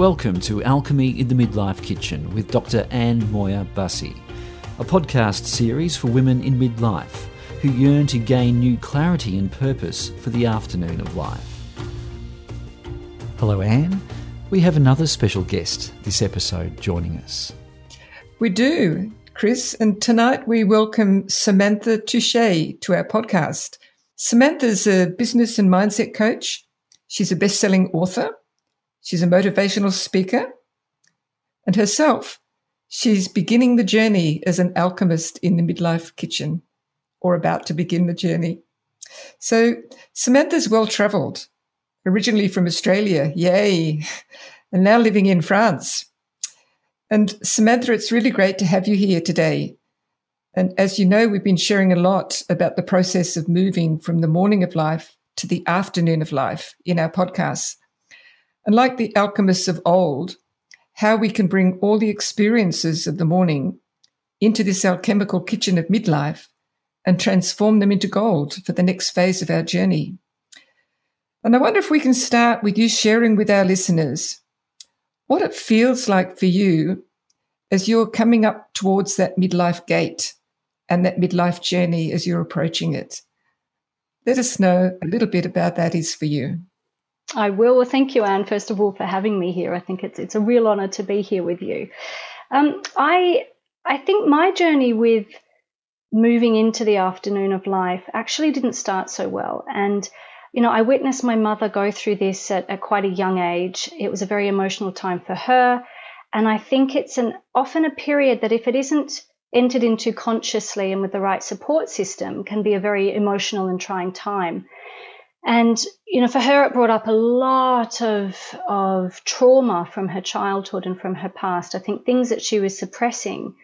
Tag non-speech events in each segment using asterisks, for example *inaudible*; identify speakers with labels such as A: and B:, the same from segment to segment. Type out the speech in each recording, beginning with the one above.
A: Welcome to Alchemy in the Midlife Kitchen with Dr. Anne Moir-Bussy, a podcast series for women in midlife who yearn to gain new clarity and purpose for the afternoon of life. Hello, Anne. We have another special guest this episode joining us.
B: We do, Chris, and tonight we welcome Samantha Touche to our podcast. Samantha's a business and mindset coach. She's a best selling author She's a motivational speaker. And herself, she's beginning the journey as an alchemist in the midlife kitchen, or about to begin the journey. So Samantha's well traveled, originally from Australia, yay, *laughs* and now living in France. And Samantha, it's really great to have you here today. And as you know, we've been sharing a lot about the process of moving from the morning of life to the afternoon of life in our podcasts. And like the alchemists of old, how we can bring all the experiences of the morning into this alchemical kitchen of midlife and transform them into gold for the next phase of our journey. And I wonder if we can start with you sharing with our listeners what it feels like for you as you're coming up towards that midlife gate and that midlife journey as you're approaching it. Let us know a little bit about that is for you.
C: I will. Well, thank you, Anne, first of all, for having me here. I think it's it's a real honor to be here with you. Um, I I think my journey with moving into the afternoon of life actually didn't start so well. And, you know, I witnessed my mother go through this at, at quite a young age. It was a very emotional time for her. And I think it's an often a period that if it isn't entered into consciously and with the right support system can be a very emotional and trying time. And, you know, for her, it brought up a lot of, of trauma from her childhood and from her past. I think things that she was suppressing.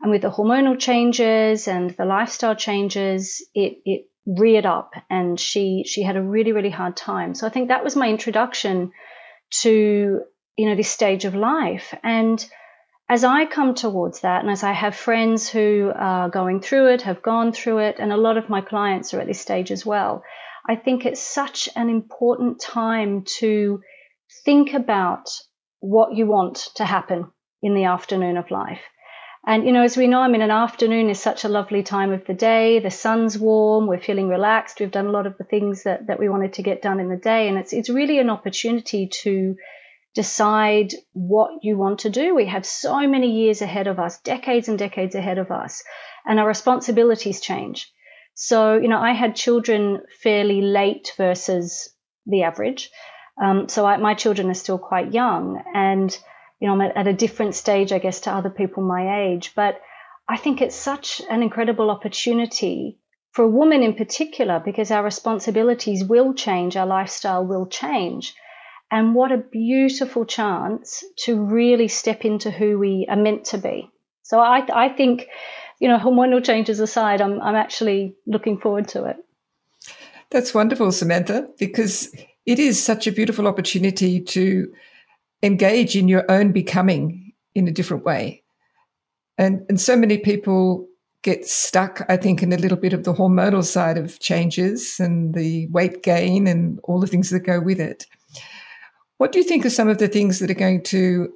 C: And with the hormonal changes and the lifestyle changes, it, it reared up and she, she had a really, really hard time. So I think that was my introduction to, you know, this stage of life. And as I come towards that, and as I have friends who are going through it, have gone through it, and a lot of my clients are at this stage as well, I think it's such an important time to think about what you want to happen in the afternoon of life. And, you know, as we know, I mean, an afternoon is such a lovely time of the day. The sun's warm. We're feeling relaxed. We've done a lot of the things that, that we wanted to get done in the day. And it's, it's really an opportunity to decide what you want to do. We have so many years ahead of us, decades and decades ahead of us, and our responsibilities change. So, you know, I had children fairly late versus the average. Um, so I, my children are still quite young and, you know, I'm at, at a different stage, I guess, to other people my age. But I think it's such an incredible opportunity for a woman in particular because our responsibilities will change, our lifestyle will change. And what a beautiful chance to really step into who we are meant to be. So I, I think you know, hormonal changes aside, I'm, I'm actually looking forward to it.
B: That's wonderful, Samantha, because it is such a beautiful opportunity to engage in your own becoming in a different way. And, and so many people get stuck, I think, in a little bit of the hormonal side of changes and the weight gain and all the things that go with it. What do you think are some of the things that are going to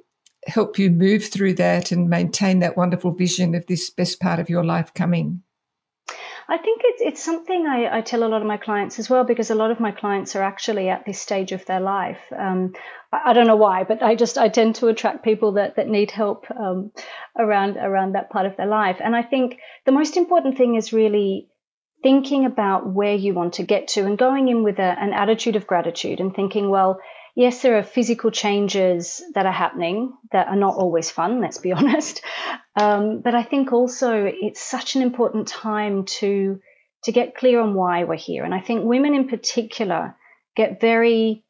B: help you move through that and maintain that wonderful vision of this best part of your life coming?
C: I think it's it's something I, I, tell a lot of my clients as well because a lot of my clients are actually at this stage of their life. Um, I, I, don't know why, but I just I tend to attract people that that need help um, around around that part of their life. And I think the most important thing is really thinking about where you want to get to and going in with a, an attitude of gratitude and thinking, well, yes, there are physical changes that are happening that are not always fun, let's be *laughs* honest. Um, but I think also it's such an important time to to get clear on why we're here. And I think women in particular get very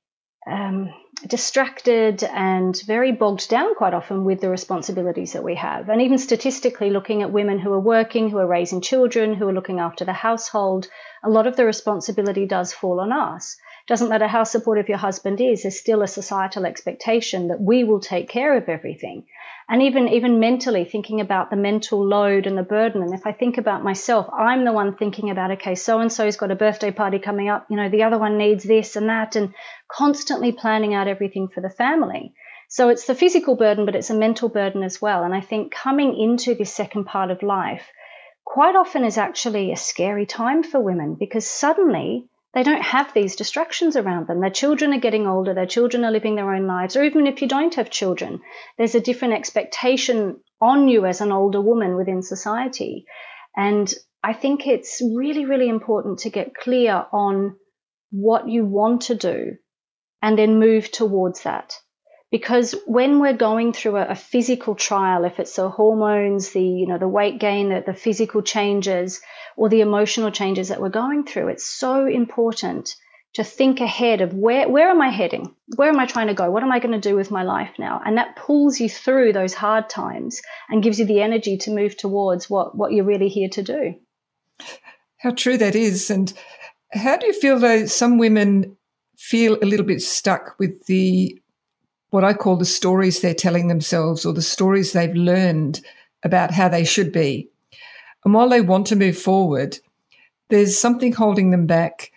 C: um, distracted and very bogged down quite often with the responsibilities that we have. And even statistically, looking at women who are working, who are raising children, who are looking after the household, a lot of the responsibility does fall on us. Doesn't matter how supportive your husband is, there's still a societal expectation that we will take care of everything. And even, even mentally thinking about the mental load and the burden. And if I think about myself, I'm the one thinking about, okay, so and so's got a birthday party coming up, you know, the other one needs this and that, and constantly planning out everything for the family. So it's the physical burden, but it's a mental burden as well. And I think coming into this second part of life quite often is actually a scary time for women because suddenly they don't have these distractions around them. Their children are getting older, their children are living their own lives, or even if you don't have children, there's a different expectation on you as an older woman within society. And I think it's really, really important to get clear on what you want to do and then move towards that. Because when we're going through a, a physical trial, if it's the hormones, the you know the weight gain, the, the physical changes, or the emotional changes that we're going through, it's so important to think ahead of where where am I heading? Where am I trying to go? What am I going to do with my life now? And that pulls you through those hard times and gives you the energy to move towards what what you're really here to do.
B: How true that is. And how do you feel though some women feel a little bit stuck with the what I call the stories they're telling themselves or the stories they've learned about how they should be. And while they want to move forward, there's something holding them back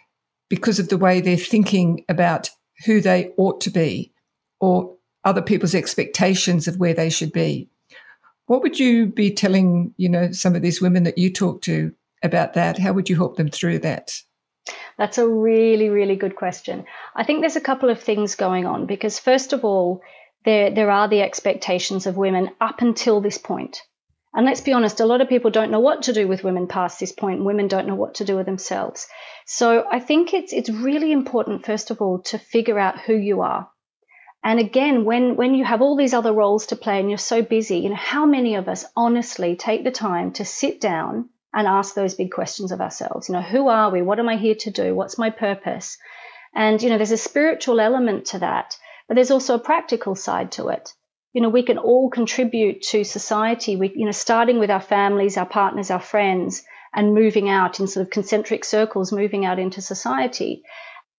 B: because of the way they're thinking about who they ought to be or other people's expectations of where they should be. What would you be telling, you know, some of these women that you talk to about that? How would you help them through that?
C: That's a really, really good question. I think there's a couple of things going on because, first of all, there, there are the expectations of women up until this point. And let's be honest, a lot of people don't know what to do with women past this point. Women don't know what to do with themselves. So I think it's it's really important, first of all, to figure out who you are. And again, when when you have all these other roles to play and you're so busy, you know, how many of us honestly take the time to sit down and ask those big questions of ourselves? You know, who are we? What am I here to do? What's my purpose? And you know, there's a spiritual element to that, but there's also a practical side to it you know, we can all contribute to society. We, you know, starting with our families, our partners, our friends, and moving out in sort of concentric circles, moving out into society.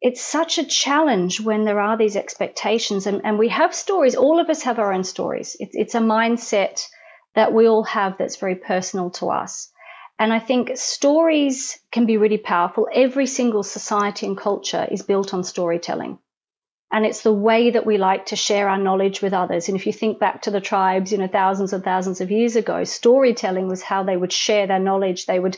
C: It's such a challenge when there are these expectations, and, and we have stories. All of us have our own stories. It's, it's a mindset that we all have that's very personal to us. And I think stories can be really powerful. Every single society and culture is built on storytelling and it's the way that we like to share our knowledge with others. And if you think back to the tribes, you know, thousands and thousands of years ago, storytelling was how they would share their knowledge. They would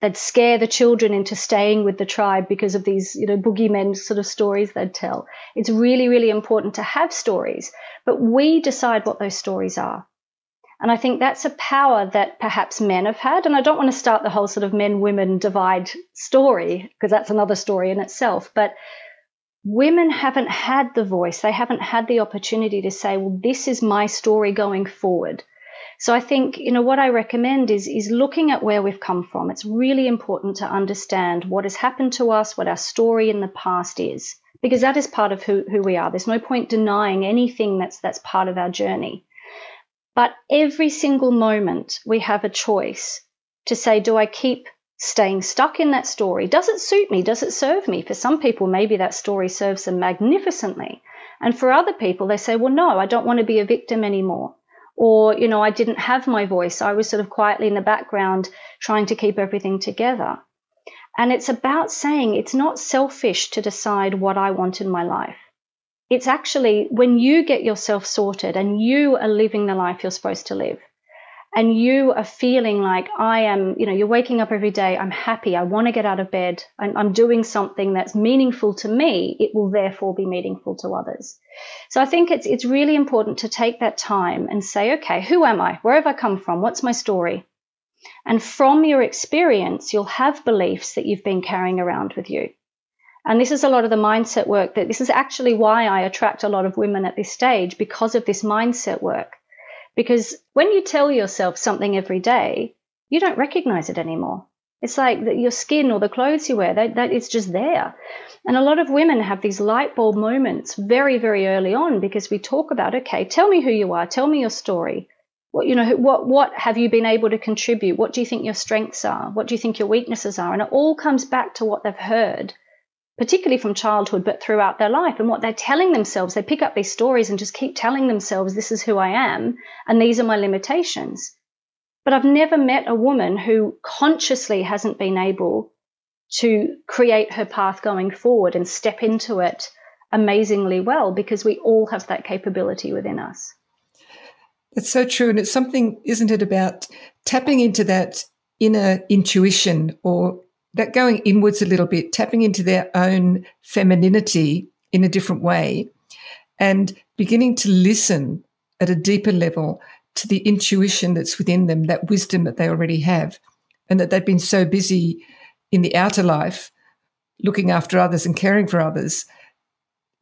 C: they'd scare the children into staying with the tribe because of these, you know, boogeymen sort of stories they'd tell. It's really, really important to have stories, but we decide what those stories are. And I think that's a power that perhaps men have had. And I don't want to start the whole sort of men women divide story because that's another story in itself. But women haven't had the voice, they haven't had the opportunity to say, well, this is my story going forward. So I think, you know, what I recommend is, is looking at where we've come from. It's really important to understand what has happened to us, what our story in the past is, because that is part of who, who we are. There's no point denying anything that's, that's part of our journey. But every single moment we have a choice to say, do I keep staying stuck in that story. Does it suit me? Does it serve me? For some people, maybe that story serves them magnificently. And for other people, they say, well, no, I don't want to be a victim anymore. Or, you know, I didn't have my voice. I was sort of quietly in the background trying to keep everything together. And it's about saying it's not selfish to decide what I want in my life. It's actually when you get yourself sorted and you are living the life you're supposed to live and you are feeling like I am, you know, you're waking up every day, I'm happy, I want to get out of bed, I'm, I'm, doing something that's meaningful to me, it will therefore be meaningful to others. So I think it's it's really important to take that time and say, okay, who am I? Where have I come from? What's my story? And from your experience, you'll have beliefs that you've been carrying around with you. And this is a lot of the mindset work that this is actually why I attract a lot of women at this stage because of this mindset work because when you tell yourself something every day, you don't recognize it anymore. It's like your skin or the clothes you wear, that, that it's just there. And a lot of women have these light bulb moments very, very early on because we talk about, okay, tell me who you are, tell me your story. What, you know, what, what have you been able to contribute? What do you think your strengths are? What do you think your weaknesses are? And it all comes back to what they've heard particularly from childhood, but throughout their life. And what they're telling themselves, they pick up these stories and just keep telling themselves, this is who I am, and these are my limitations. But I've never met a woman who consciously hasn't been able to create her path going forward and step into it amazingly well because we all have that capability within us.
B: That's so true. And it's something, isn't it, about tapping into that inner intuition or that going inwards a little bit, tapping into their own femininity in a different way and beginning to listen at a deeper level to the intuition that's within them, that wisdom that they already have, and that they've been so busy in the outer life looking after others and caring for others.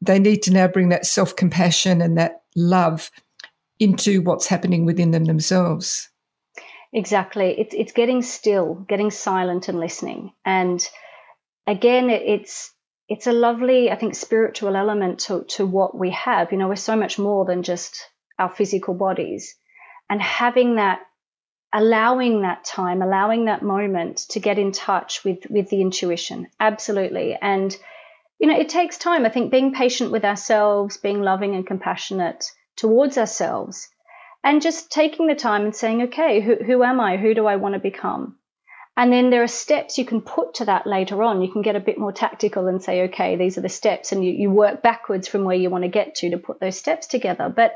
B: They need to now bring that self compassion and that love into what's happening within them themselves.
C: Exactly. It's it's getting still, getting silent and listening. And again, it's it's a lovely, I think, spiritual element to, to what we have. You know, we're so much more than just our physical bodies. And having that, allowing that time, allowing that moment to get in touch with, with the intuition. Absolutely. And, you know, it takes time. I think being patient with ourselves, being loving and compassionate towards ourselves, and just taking the time and saying, okay, who, who am I? Who do I want to become? And then there are steps you can put to that later on. You can get a bit more tactical and say, okay, these are the steps, and you, you work backwards from where you want to get to to put those steps together. But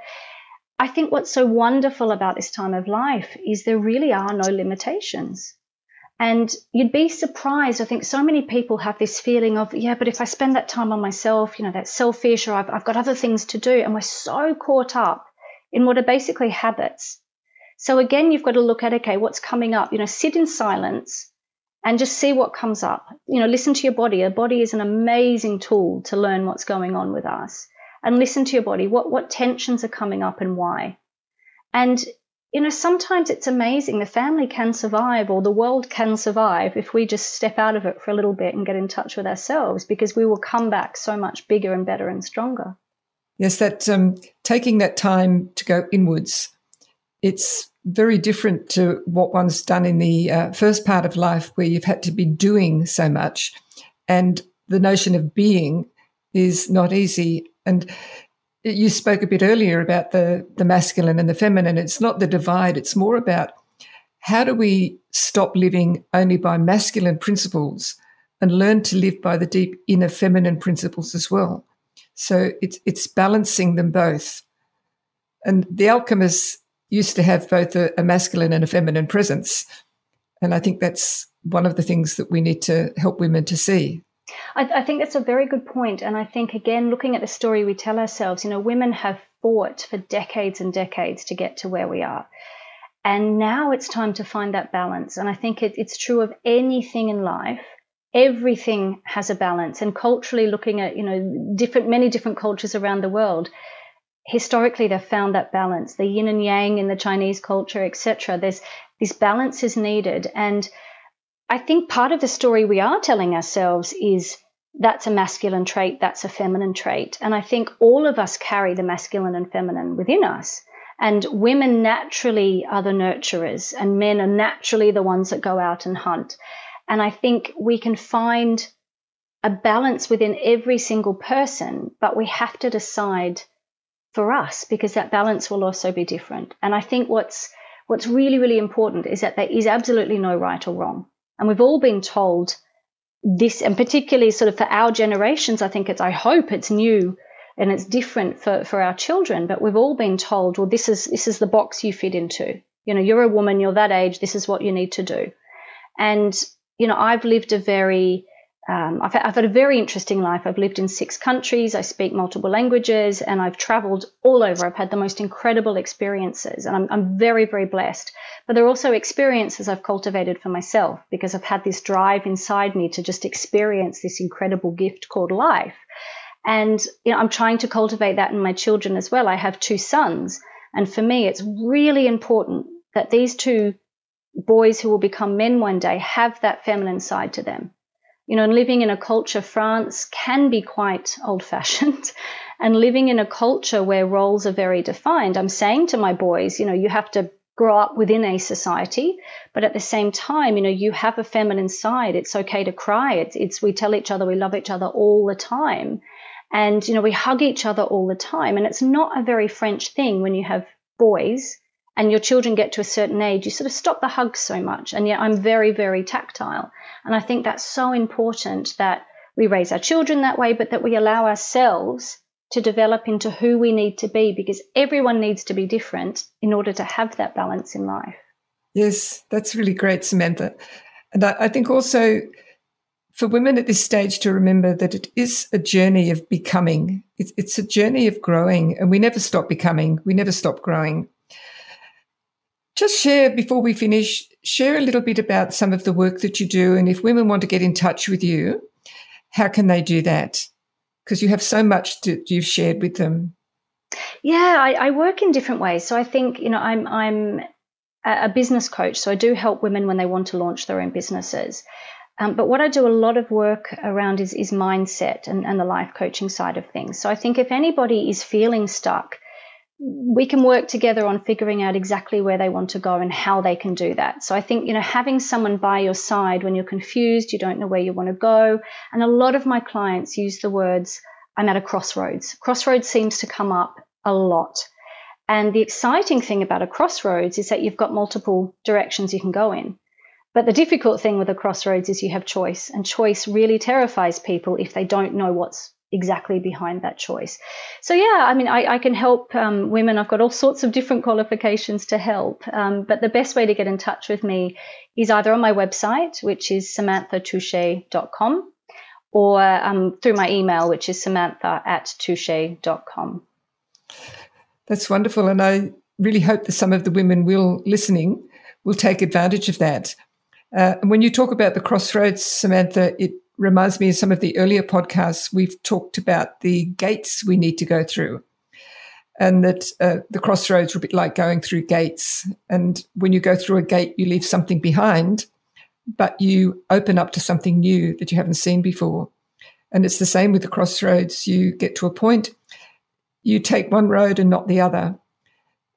C: I think what's so wonderful about this time of life is there really are no limitations. And you'd be surprised. I think so many people have this feeling of, yeah, but if I spend that time on myself, you know, that's selfish or I've, I've got other things to do. And we're so caught up in what are basically habits so again, you've got to look at, okay, what's coming up? You know, sit in silence and just see what comes up. You know, listen to your body. Your body is an amazing tool to learn what's going on with us. And listen to your body. What what tensions are coming up and why? And you know, sometimes it's amazing. The family can survive or the world can survive if we just step out of it for a little bit and get in touch with ourselves because we will come back so much bigger and better and stronger.
B: Yes, that um, taking that time to go inwards, it's very different to what one's done in the uh, first part of life where you've had to be doing so much. And the notion of being is not easy. And you spoke a bit earlier about the, the masculine and the feminine. It's not the divide, it's more about how do we stop living only by masculine principles and learn to live by the deep inner feminine principles as well. So it's, it's balancing them both. And the alchemists used to have both a, a masculine and a feminine presence. And I think that's one of the things that we need to help women to see.
C: I, I, think that's a very good point. And I think, again, looking at the story we tell ourselves, you know, women have fought for decades and decades to get to where we are. And now it's time to find that balance. And I think it, it's true of anything in life. Everything has a balance. And culturally, looking at, you know, different, many different cultures around the world, historically they've found that balance. The yin and yang in the chinese culture etc there's this balance is needed. And i think part of the story we are telling ourselves is that's a masculine trait that's a feminine trait. And i think all of us carry the masculine and feminine within us. And women naturally are the nurturers and men are naturally the ones that go out and hunt and i think we can find a balance within every single person but we have to decide for us because that balance will also be different. And I think what's what's really really important is that there is absolutely no right or wrong. And we've all been told this and particularly sort of for our generations I think it's I hope it's new and it's different for for our children but we've all been told well this is this is the box you fit into. You know, you're a woman, you're that age, this is what you need to do. And you know, I've lived a very um, I've, I've, had a very interesting life. I've lived in six countries, I speak multiple languages, and I've traveled all over. I've had the most incredible experiences, and I'm, I'm very, very blessed. But there are also experiences I've cultivated for myself because I've had this drive inside me to just experience this incredible gift called life. And you know, I'm trying to cultivate that in my children as well. I have two sons, and for me, it's really important that these two boys who will become men one day have that feminine side to them you know, living in a culture, France can be quite old fashioned. *laughs* and living in a culture where roles are very defined, I'm saying to my boys, you know, you have to grow up within a society, but at the same time, you know, you have a feminine side. It's okay to cry. It's, it's we tell each other we love each other all the time. And, you know, we hug each other all the time. And it's not a very French thing when you have boys and your children get to a certain age, you sort of stop the hugs so much. And yet I'm very, very tactile. And I think that's so important that we raise our children that way, but that we allow ourselves to develop into who we need to be because everyone needs to be different in order to have that balance in life.
B: Yes, that's really great, Samantha. And I, I think also for women at this stage to remember that it is a journey of becoming. It's, it's a journey of growing, and we never stop becoming. We never stop growing. Just share before we finish, share a little bit about some of the work that you do. And if women want to get in touch with you, how can they do that? Because you have so much that you've shared with them.
C: Yeah, I, I, work in different ways. So I think, you know, I'm I'm a business coach. So I do help women when they want to launch their own businesses. Um, but what I do a lot of work around is, is mindset and, and the life coaching side of things. So I think if anybody is feeling stuck, we can work together on figuring out exactly where they want to go and how they can do that. So I think, you know, having someone by your side when you're confused, you don't know where you want to go. And a lot of my clients use the words, I'm at a crossroads. Crossroads seems to come up a lot. And the exciting thing about a crossroads is that you've got multiple directions you can go in. But the difficult thing with a crossroads is you have choice, and choice really terrifies people if they don't know what's exactly behind that choice. So yeah, I mean, I, I can help um, women. I've got all sorts of different qualifications to help. Um, but the best way to get in touch with me is either on my website, which is samanthatoushe.com, or um, through my email, which is samantha at touche.com.
B: That's wonderful. And I really hope that some of the women will listening will take advantage of that. Uh, and when you talk about the crossroads, Samantha, it reminds me of some of the earlier podcasts we've talked about the gates we need to go through. And that uh, the crossroads are a bit like going through gates. And when you go through a gate, you leave something behind, but you open up to something new that you haven't seen before. And it's the same with the crossroads. You get to a point, you take one road and not the other.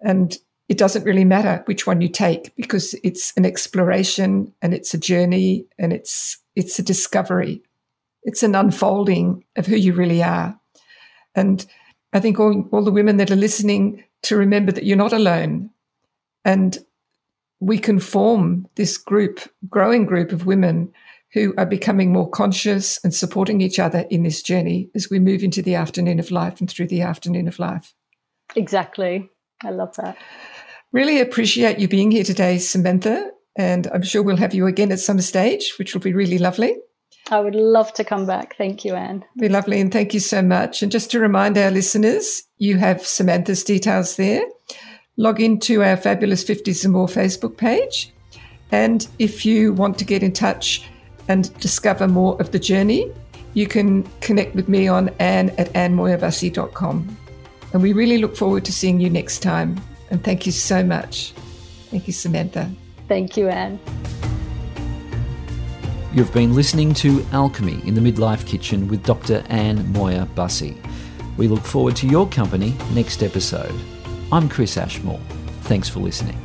B: And it doesn't really matter which one you take because it's an exploration and it's a journey and it's it's a discovery. It's an unfolding of who you really are. And I think all, all the women that are listening to remember that you're not alone. And we can form this group, growing group of women who are becoming more conscious and supporting each other in this journey as we move into the afternoon of life and through the afternoon of life.
C: Exactly. I love that.
B: Really appreciate you being here today, Samantha. And I'm sure we'll have you again at some stage, which will be really lovely.
C: I would love to come back. Thank you, Anne.
B: Be lovely. And thank you so much. And just to remind our listeners, you have Samantha's details there. Log into our Fabulous 50s and More Facebook page. And if you want to get in touch and discover more of the journey, you can connect with me on anne at annemoirbussy.com. And we really look forward to seeing you next time. And thank you so much. Thank you, Samantha.
C: Thank you, Anne.
A: You've been listening to Alchemy in the Midlife Kitchen with Dr. Anne Moyer Bussey. We look forward to your company next episode. I'm Chris Ashmore. Thanks for listening.